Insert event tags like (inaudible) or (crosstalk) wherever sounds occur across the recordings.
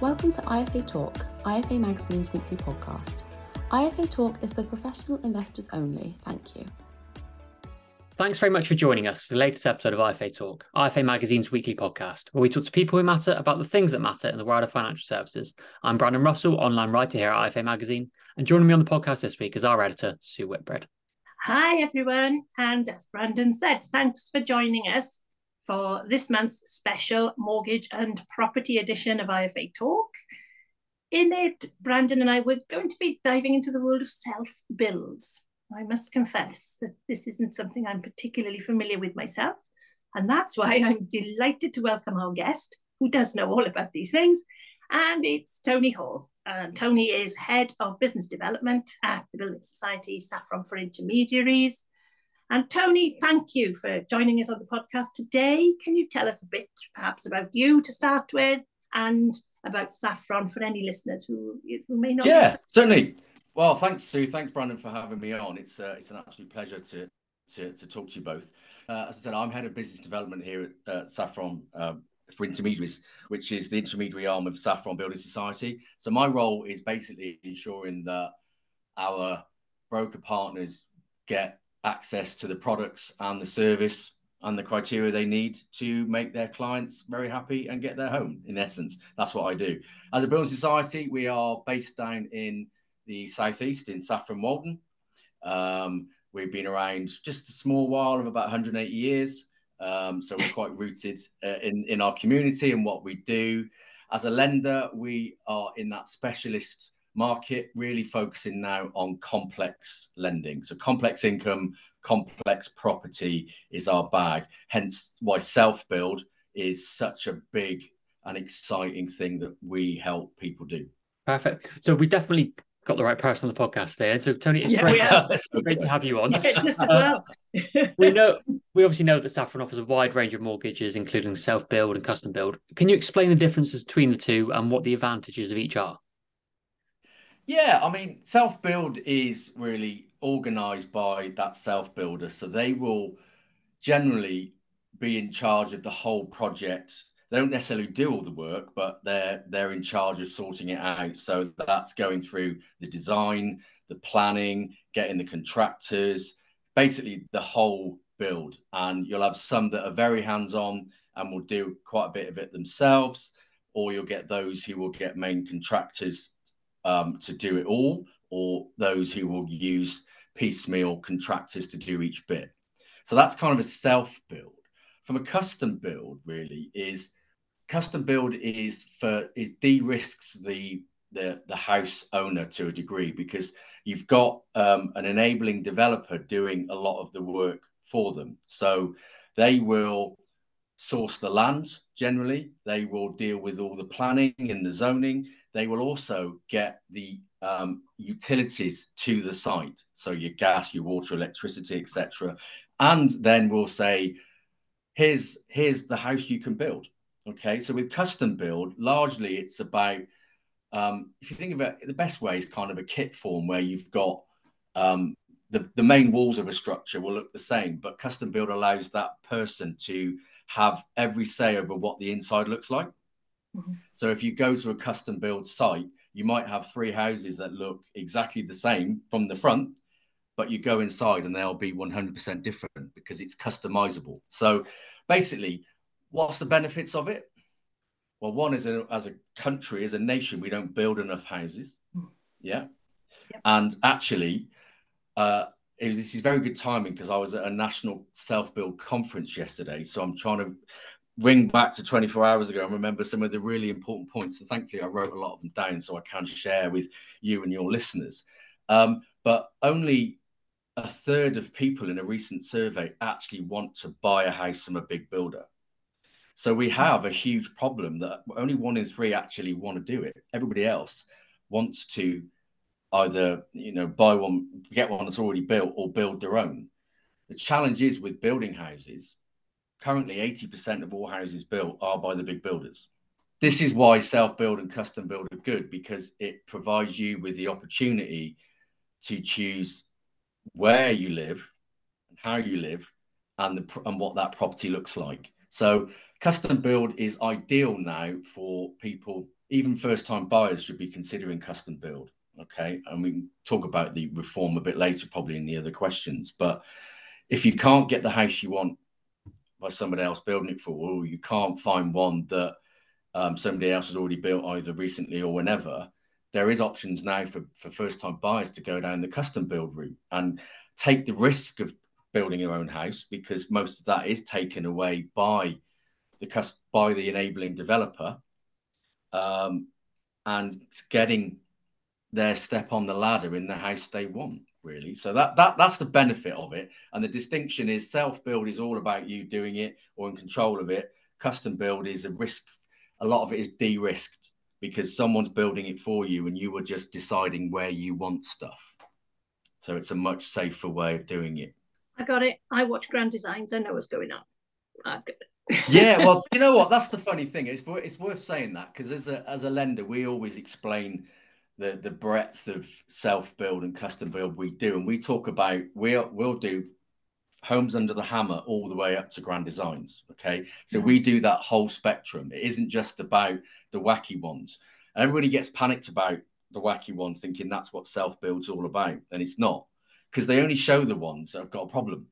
Welcome to IFA Talk, IFA Magazine's weekly podcast. IFA Talk is for professional investors only. Thank you. Thanks very much for joining us for the latest episode of IFA Talk, IFA Magazine's weekly podcast, where we talk to people who matter about the things that matter in the world of financial services. I'm Brandon Russell, online writer here at IFA Magazine, and joining me on the podcast this week is our editor, Sue Whitbread. Hi, everyone. And as Brandon said, thanks for joining us for this month's special mortgage and property edition of IFA Talk. In it, Brandon and I were going to be diving into the world of self builds. I must confess that this isn't something I'm particularly familiar with myself. And that's why (laughs) I'm delighted to welcome our guest, who does know all about these things. And it's Tony Hall. Uh, Tony is head of business development at the Building Society Saffron for Intermediaries. And Tony, thank you for joining us on the podcast today. Can you tell us a bit, perhaps, about you to start with, and about Saffron for any listeners who, who may not? Yeah, certainly. Well, thanks, Sue. Thanks, Brandon, for having me on. It's uh, it's an absolute pleasure to to, to talk to you both. Uh, as I said, I'm head of business development here at uh, Saffron um, for intermediaries, which is the intermediary arm of Saffron Building Society. So my role is basically ensuring that our broker partners get access to the products and the service and the criteria they need to make their clients very happy and get their home. In essence, that's what I do. As a building society, we are based down in the southeast in Saffron Walden. Um, we've been around just a small while of about 180 years. Um, so we're quite rooted uh, in, in our community and what we do. As a lender, we are in that specialist market, really focusing now on complex lending. So, complex income, complex property is our bag. Hence, why self build is such a big and exciting thing that we help people do. Perfect. So, we definitely got the right person on the podcast there. So, Tony, it's Yeah, great, (laughs) it's great to have you on. (laughs) Yeah, just as Uh, well. we know we obviously know that Saffron offers a wide range of mortgages, including self build and custom build. Can you explain the differences between the two and what the advantages of each are? Yeah, I mean, self build is really organized by that self builder. So they will generally be in charge of the whole project. They don't necessarily do all the work, but they're they're in charge of sorting it out. So that's going through the design, the planning, getting the contractors, basically the whole build. And you'll have some that are very hands-on and will do quite a bit of it themselves, or you'll get those who will get main contractors um, to do it all, or those who will use piecemeal contractors to do each bit. So that's kind of a self build. From a custom build, really, is custom build is for is de-risks the the the house owner to a degree because you've got um, an enabling developer doing a lot of the work for them. So they will source the land generally. They will deal with all the planning and the zoning. They will also get the um, utilities to the site, so your gas, your water, electricity, etc. And then we'll say, here's here's the house you can build. Okay, so with custom build, largely it's about um, if you think of it, the best way is kind of a kit form where you've got um, the, the main walls of a structure will look the same, but custom build allows that person to have every say over what the inside looks like. Mhm. So if you go to a custom build site, you might have three houses that look exactly the same from the front, but you go inside and they'll be 100% different because it's customizable. So basically, what's the benefits of it? Well, one is a, as a country, as a nation, we don't build enough houses. Yeah. Yep. And actually, uh, it was, this is very good timing because I was at a national self build conference yesterday. So I'm trying to ring back to 24 hours ago and remember some of the really important points. So thankfully, I wrote a lot of them down so I can share with you and your listeners. Um, but only a third of people in a recent survey actually want to buy a house from a big builder. So we have a huge problem that only one in three actually want to do it. Everybody else wants to either you know buy one, get one that's already built, or build their own. The challenge is with building houses. Currently, 80% of all houses built are by the big builders. This is why self build and custom build are good because it provides you with the opportunity to choose where you live, and how you live, and the and what that property looks like. So custom build is ideal now for people even first time buyers should be considering custom build. Okay. And we can talk about the reform a bit later, probably in the other questions. But if you can't get the house you want by somebody else building it for, or you can't find one that um, somebody else has already built either recently or whenever, there is options now for, for first time buyers to go down the custom build route and take the risk of building your own house because most of that is taken away by the by the enabling developer um, and getting their step on the ladder in the house they want really. So that that that's the benefit of it. And the distinction is self build is all about you doing it or in control of it. Custom build is a risk. A lot of it is de-risked because someone's building it for you and you are just deciding where you want stuff. So it's a much safer way of doing it. I got it. I watch grand designs. I know what's going on. I've got it. (laughs) Yeah, well, (laughs) you know what? That's the funny thing. It's it's worth saying that because as a as a lender, we always explain the the breadth of self build and custom build we do, and we talk about we'll we'll do homes under the hammer all the way up to grand designs. Okay, so we do that whole spectrum. It isn't just about the wacky ones. Everybody gets panicked about the wacky ones, thinking that's what self build's all about, and it's not because they only show the ones that have got a problem.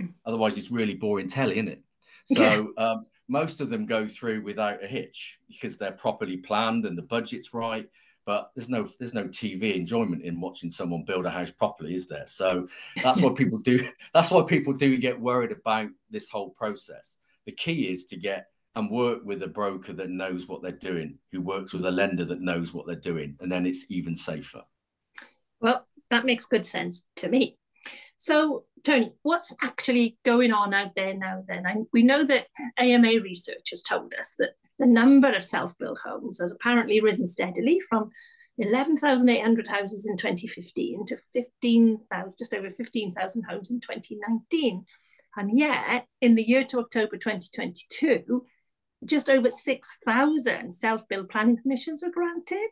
Mm. Otherwise, it's really boring telly, isn't it? (laughs) So um, most of them go through without a hitch because they're properly planned and the budget's right. But there's no there's no TV enjoyment in watching someone build a house properly, is there? So that's what people do. (laughs) (laughs) That's why people do get worried about this whole process. The key is to get and work with a broker that knows what they're doing, who works with a lender that knows what they're doing, and then it's even safer. Well, that makes good sense to me. So, Tony, what's actually going on out there now then? And we know that AMA research has told us that the number of self-built homes has apparently risen steadily from 11,800 houses in 2015 to 15,000, just over 15,000 homes in 2019. And yet, in the year to October 2022, just over 6,000 self-built planning permissions were granted.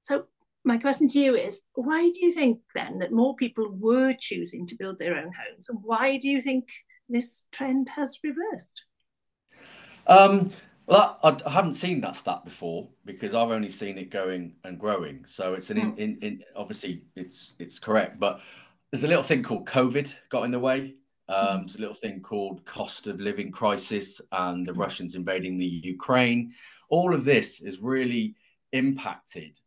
So my question to you is why do you think then that more people were choosing to build their own homes and why do you think this trend has reversed um, well I, I, haven't seen that stat before because i've only seen it going and growing so it's an in, hmm. in, in obviously it's it's correct but there's a little thing called covid got in the way um, mm. there's a little thing called cost of living crisis and the mm. russians invading the ukraine all of this has really impacted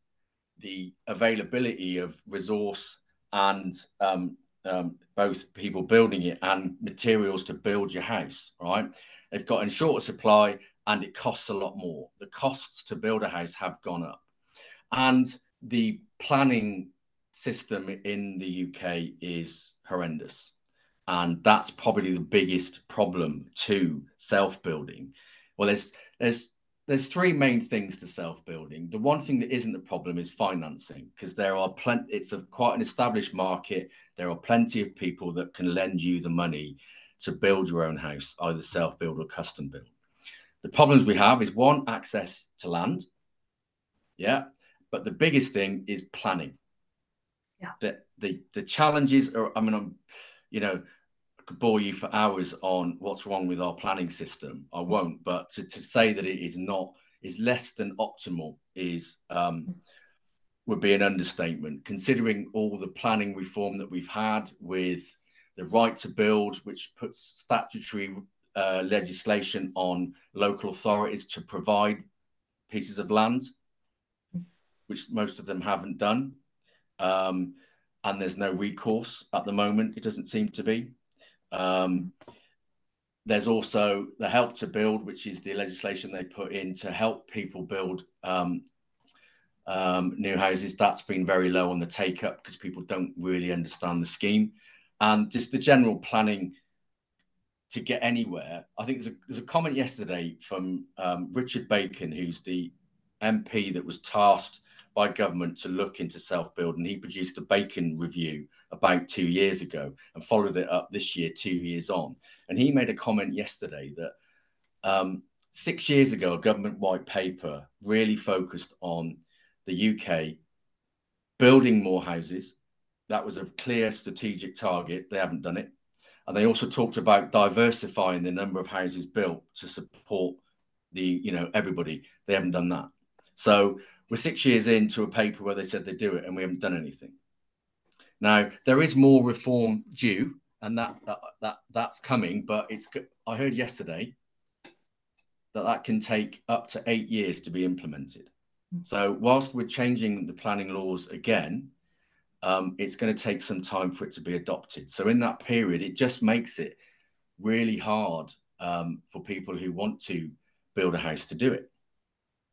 the availability of resource and um, um, both people building it and materials to build your house, right? They've got in shorter supply and it costs a lot more. The costs to build a house have gone up. And the planning system in the UK is horrendous. And that's probably the biggest problem to self building. Well, there's, there's there's three main things to self-building. The one thing that isn't the problem is financing, because there are plenty. It's a quite an established market. There are plenty of people that can lend you the money to build your own house, either self-build or custom build. The problems we have is one, access to land. Yeah, but the biggest thing is planning. Yeah. The the the challenges are. I mean, I'm, you know, could bore you for hours on what's wrong with our planning system. I won't, but to, to say that it is not is less than optimal is um, would be an understatement. Considering all the planning reform that we've had with the right to build, which puts statutory uh, legislation on local authorities to provide pieces of land, which most of them haven't done. Um, and there's no recourse at the moment, it doesn't seem to be. Um, there's also the help to build, which is the legislation they put in to help people build um, um, new houses. That's been very low on the take up because people don't really understand the scheme. And just the general planning to get anywhere. I think there's a, there's a comment yesterday from um, Richard Bacon, who's the MP that was tasked by government to look into self build. And he produced a Bacon review about two years ago and followed it up this year, two years on. And he made a comment yesterday that um, six years ago, a government white paper really focused on the UK building more houses. That was a clear strategic target. They haven't done it. And they also talked about diversifying the number of houses built to support the, you know, everybody. They haven't done that. So we're six years into a paper where they said they'd do it, and we haven't done anything. Now there is more reform due, and that that, that that's coming. But it's I heard yesterday that that can take up to eight years to be implemented. Mm. So whilst we're changing the planning laws again, um, it's going to take some time for it to be adopted. So in that period, it just makes it really hard um, for people who want to build a house to do it.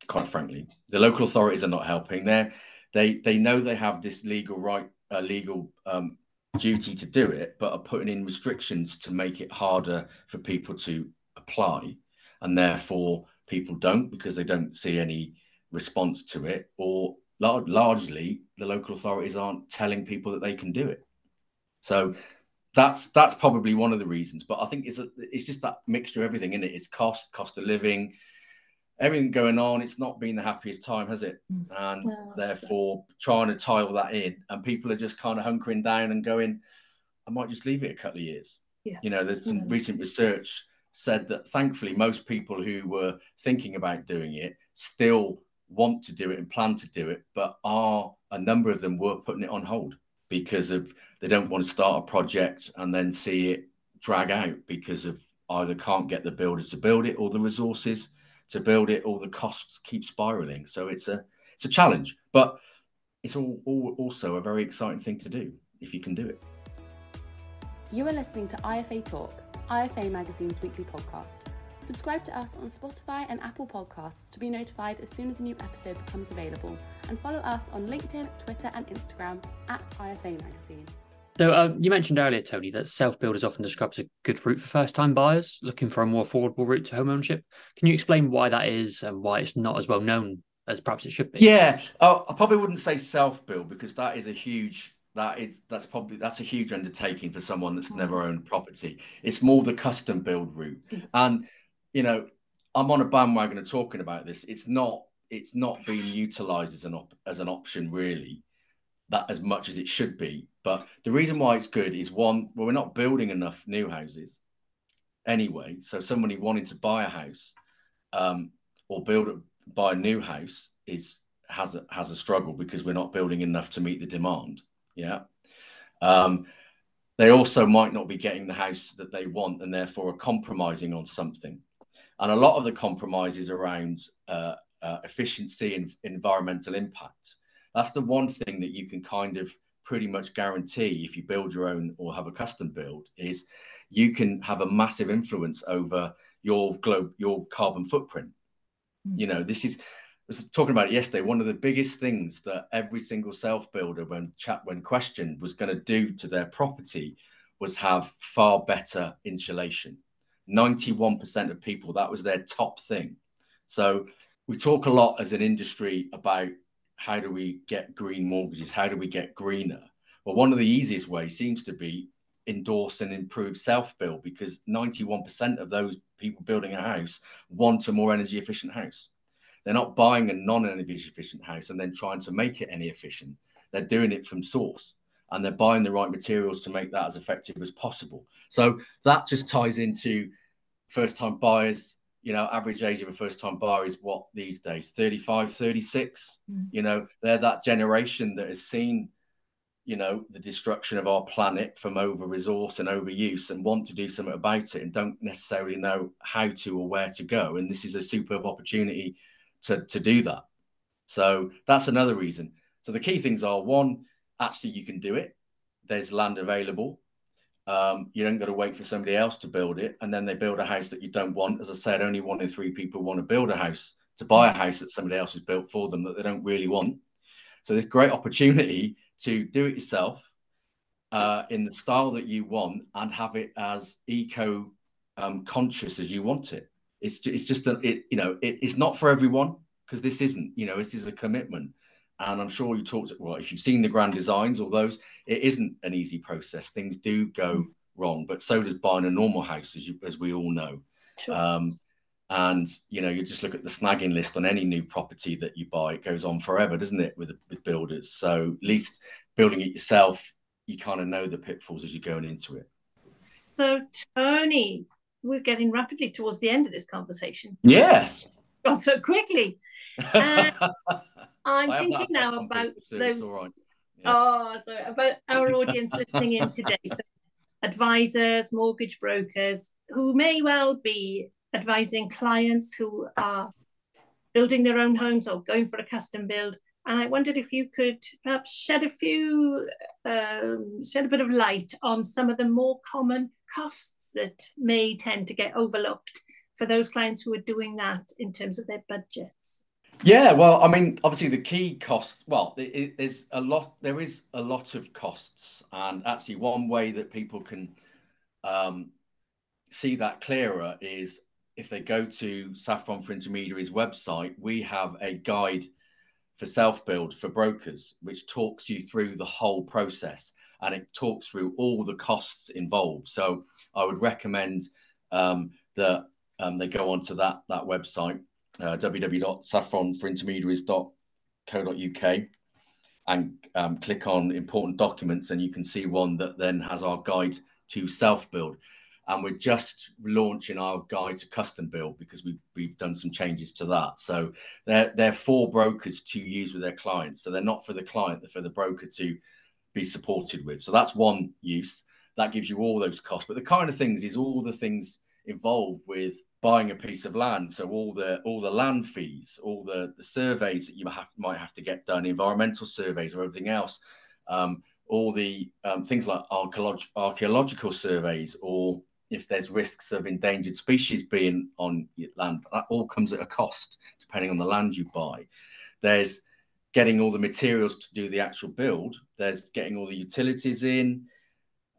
Quite frankly, the local authorities are not helping. They they they know they have this legal right, uh, legal um, duty to do it, but are putting in restrictions to make it harder for people to apply, and therefore people don't because they don't see any response to it, or largely the local authorities aren't telling people that they can do it. So that's that's probably one of the reasons. But I think it's a, it's just that mixture of everything in it. It's cost, cost of living, everything going on. It's not been the happiest time, has it? Mm. And well, therefore, trying to tie all that in, and people are just kind of hunkering down and going, I might just leave it a couple of years. Yeah. You know, there's some yeah. recent research said that thankfully most people who were thinking about doing it still want to do it and plan to do it, but are a number of them were putting it on hold because of they don't want to start a project and then see it drag out because of either can't get the builders to build it or the resources to build it or the costs keep spiraling. So it's a it's a challenge, but it's all, all also a very exciting thing to do if you can do it. You are listening to IFA Talk, IFA Magazine's weekly podcast. Subscribe to us on Spotify and Apple Podcasts to be notified as soon as a new episode becomes available, and follow us on LinkedIn, Twitter, and Instagram at IFA Magazine. So uh, you mentioned earlier, Tony, that self-build is often described as a good route for first-time buyers looking for a more affordable route to home ownership. Can you explain why that is and why it's not as well known as perhaps it should be? Yeah, uh, I probably wouldn't say self-build because that is a huge that is that's probably that's a huge undertaking for someone that's never owned property. It's more the custom build route, mm. and you know, I'm on a bandwagon of talking about this. It's not it's not being utilized as an op- as an option really that as much as it should be. But the reason why it's good is one, well, we're not building enough new houses anyway. So somebody wanting to buy a house um, or build a, buy a new house is has a, has a struggle because we're not building enough to meet the demand. Yeah. Um, they also might not be getting the house that they want and therefore are compromising on something. And a lot of the compromises around uh, uh, efficiency and environmental impact. That's the one thing that you can kind of pretty much guarantee if you build your own or have a custom build is you can have a massive influence over your globe, your carbon footprint. Mm. You know, this is I was talking about it yesterday. One of the biggest things that every single self builder, when chat when questioned, was going to do to their property was have far better insulation. 91% of people, that was their top thing. So we talk a lot as an industry about how do we get green mortgages? How do we get greener? Well, one of the easiest ways seems to be endorse and improve self build because 91% of those people building a house want a more energy efficient house. They're not buying a non energy efficient house and then trying to make it any efficient. They're doing it from source and they're buying the right materials to make that as effective as possible. So that just ties into first time buyers. You know, average age of a first time buyer is what these days 35, 36. Mm. You know, they're that generation that has seen, you know, the destruction of our planet from over resource and overuse and want to do something about it and don't necessarily know how to or where to go. And this is a superb opportunity to, to do that. So that's another reason. So the key things are one, actually you can do it. There's land available. Um, you don't got to wait for somebody else to build it, and then they build a house that you don't want. As I said, only one in three people want to build a house to buy a house that somebody else has built for them that they don't really want. So there's a great opportunity to do it yourself uh, in the style that you want and have it as eco um, conscious as you want it. It's it's just a, it you know it, it's not for everyone because this isn't you know this is a commitment and I'm sure you talked, well, if you've seen the grand designs or those, it isn't an easy process. Things do go wrong, but so does buying a normal house, as, you, as we all know. Sure. Um, and you know, you just look at the snagging list on any new property that you buy; it goes on forever, doesn't it, with with builders? So at least building it yourself, you kind of know the pitfalls as you're going into it. So Tony, we're getting rapidly towards the end of this conversation. Yes gone so quickly. (laughs) I'm thinking now about those. Right. Yeah. Oh, so about our audience listening in today. So advisors, mortgage brokers who may well be advising clients who are building their own homes or going for a custom build. And I wondered if you could perhaps shed a few, um, shed a bit of light on some of the more common costs that may tend to get overlooked for those clients who are doing that in terms of their budgets. Yeah, well, I mean, obviously the key cost. Well, there's a lot. There is a lot of costs, and actually, one way that people can um, see that clearer is if they go to Saffron for Intermediaries website. We have a guide for self build for brokers, which talks you through the whole process and it talks through all the costs involved. So I would recommend um, that um, they go onto that that website uh, www.saffronforintermediaries.co.uk and um, click on important documents, and you can see one that then has our guide to self build. And we're just launching our guide to custom build because we've, we've done some changes to that. So they're, they're for brokers to use with their clients. So they're not for the client, they're for the broker to be supported with. So that's one use. That gives you all those costs. But the kind of things is all the things involved with buying a piece of land. So all the all the land fees, all the, the surveys that you have, might have to get done, environmental surveys or everything else, um, all the um, things like archeolog- archaeological surveys, or if there's risks of endangered species being on land, that all comes at a cost depending on the land you buy. There's getting all the materials to do the actual build. There's getting all the utilities in.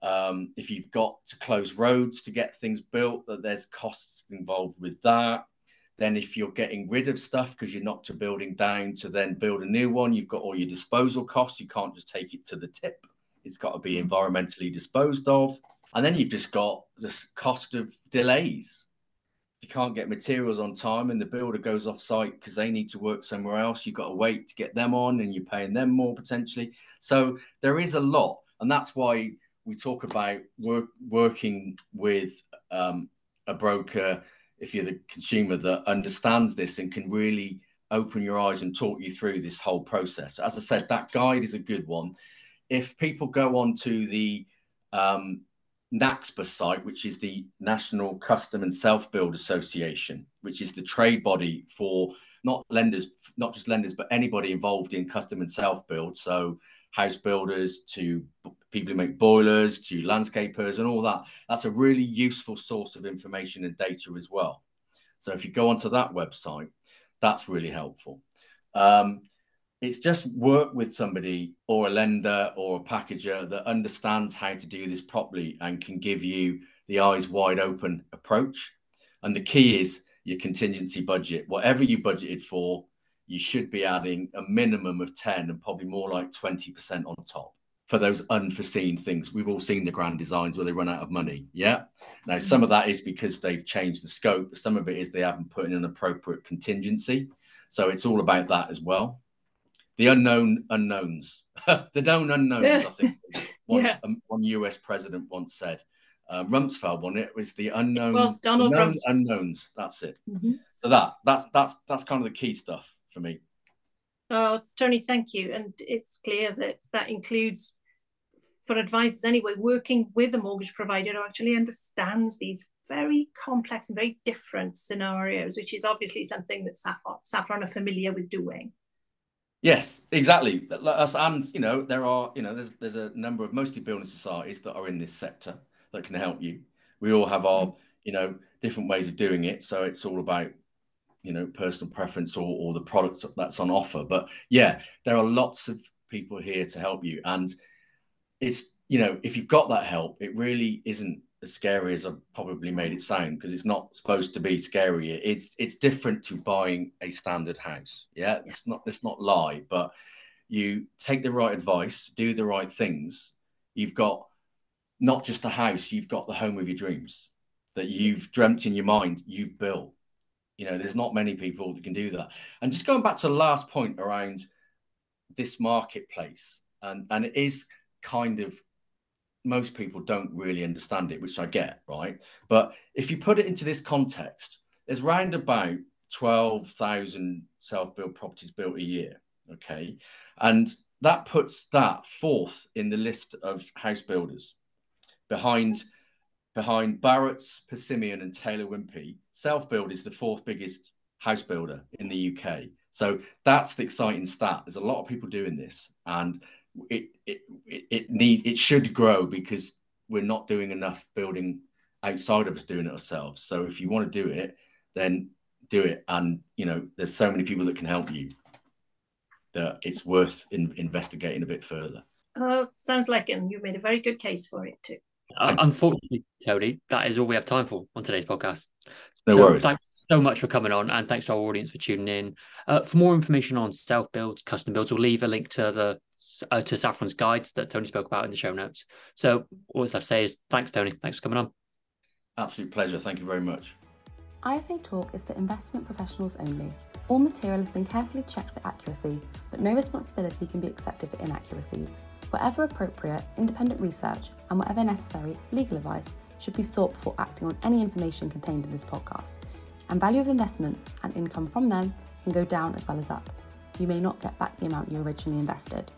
Um, if you've got to close roads to get things built, that there's costs involved with that. Then, if you're getting rid of stuff because you're knocked a building down to then build a new one, you've got all your disposal costs. You can't just take it to the tip. It's got to be mm. environmentally disposed of. And then you've just got the cost of delays. You can't get materials on time and the builder goes off site because they need to work somewhere else, you've got to wait to get them on and you're paying them more potentially. So there is a lot. And that's why we talk about work, working with um, a broker, if you're the consumer that understands this and can really open your eyes and talk you through this whole process. As I said, that guide is a good one. If people go on to the um, site, which is the National Custom and Self Build Association, which is the trade body for not lenders, not just lenders, but anybody involved in custom and self build. So house builders to people who make boilers to landscapers and all that. That's a really useful source of information and data as well. So if you go onto that website, that's really helpful. Um, it's just work with somebody or a lender or a packager that understands how to do this properly and can give you the eyes wide open approach. And the key is your contingency budget. Whatever you budgeted for, you should be adding a minimum of 10 and probably more like 20% on top for those unforeseen things. We've all seen the grand designs where they run out of money. Yeah. Now, some of that is because they've changed the scope, some of it is they haven't put in an appropriate contingency. So it's all about that as well. The unknown unknowns, (laughs) the known unknowns. I think one, (laughs) yeah. um, one US president once said. Uh, Rumsfeld one. It was the unknown. It was Donald unknowns. That's it. Mm-hmm. So that that's that's that's kind of the key stuff for me. Oh, Tony, thank you. And it's clear that that includes, for advisors anyway, working with a mortgage provider who actually understands these very complex and very different scenarios, which is obviously something that Saffron, Saffron are familiar with doing. Yes, exactly. And you know, there are you know, there's there's a number of mostly building societies that are in this sector that can help you. We all have our mm-hmm. you know different ways of doing it, so it's all about you know personal preference or, or the products that's on offer. But yeah there are lots of people here to help you. And it's you know if you've got that help it really isn't as scary as i probably made it sound because it's not supposed to be scary. It's it's different to buying a standard house. Yeah it's not it's not lie but you take the right advice do the right things. You've got not just a house you've got the home of your dreams that you've dreamt in your mind you've built you know, there's not many people that can do that. And just going back to the last point around this marketplace, and and it is kind of most people don't really understand it, which I get, right? But if you put it into this context, there's round about 12,000 self build properties built a year. Okay. And that puts that fourth in the list of house builders behind behind Barratt's, Persimmon, and Taylor Wimpey. Self build is the fourth biggest house builder in the UK. So that's the exciting stat. There's a lot of people doing this, and it it it need it should grow because we're not doing enough building outside of us doing it ourselves. So if you want to do it, then do it. And you know, there's so many people that can help you that it's worth in, investigating a bit further. Oh, sounds like and you made a very good case for it too. Uh, unfortunately, Tony, that is all we have time for on today's podcast. No so worries. Thanks so much for coming on, and thanks to our audience for tuning in. Uh, for more information on self builds, custom builds, we'll leave a link to the uh, to Saffron's guides that Tony spoke about in the show notes. So all I have to say is thanks, Tony. Thanks for coming on. Absolute pleasure. Thank you very much. IFA Talk is for investment professionals only. All material has been carefully checked for accuracy, but no responsibility can be accepted for inaccuracies. Wherever appropriate, independent research and whatever necessary, legal advice should be sought before acting on any information contained in this podcast. And value of investments and income from them can go down as well as up. You may not get back the amount you originally invested.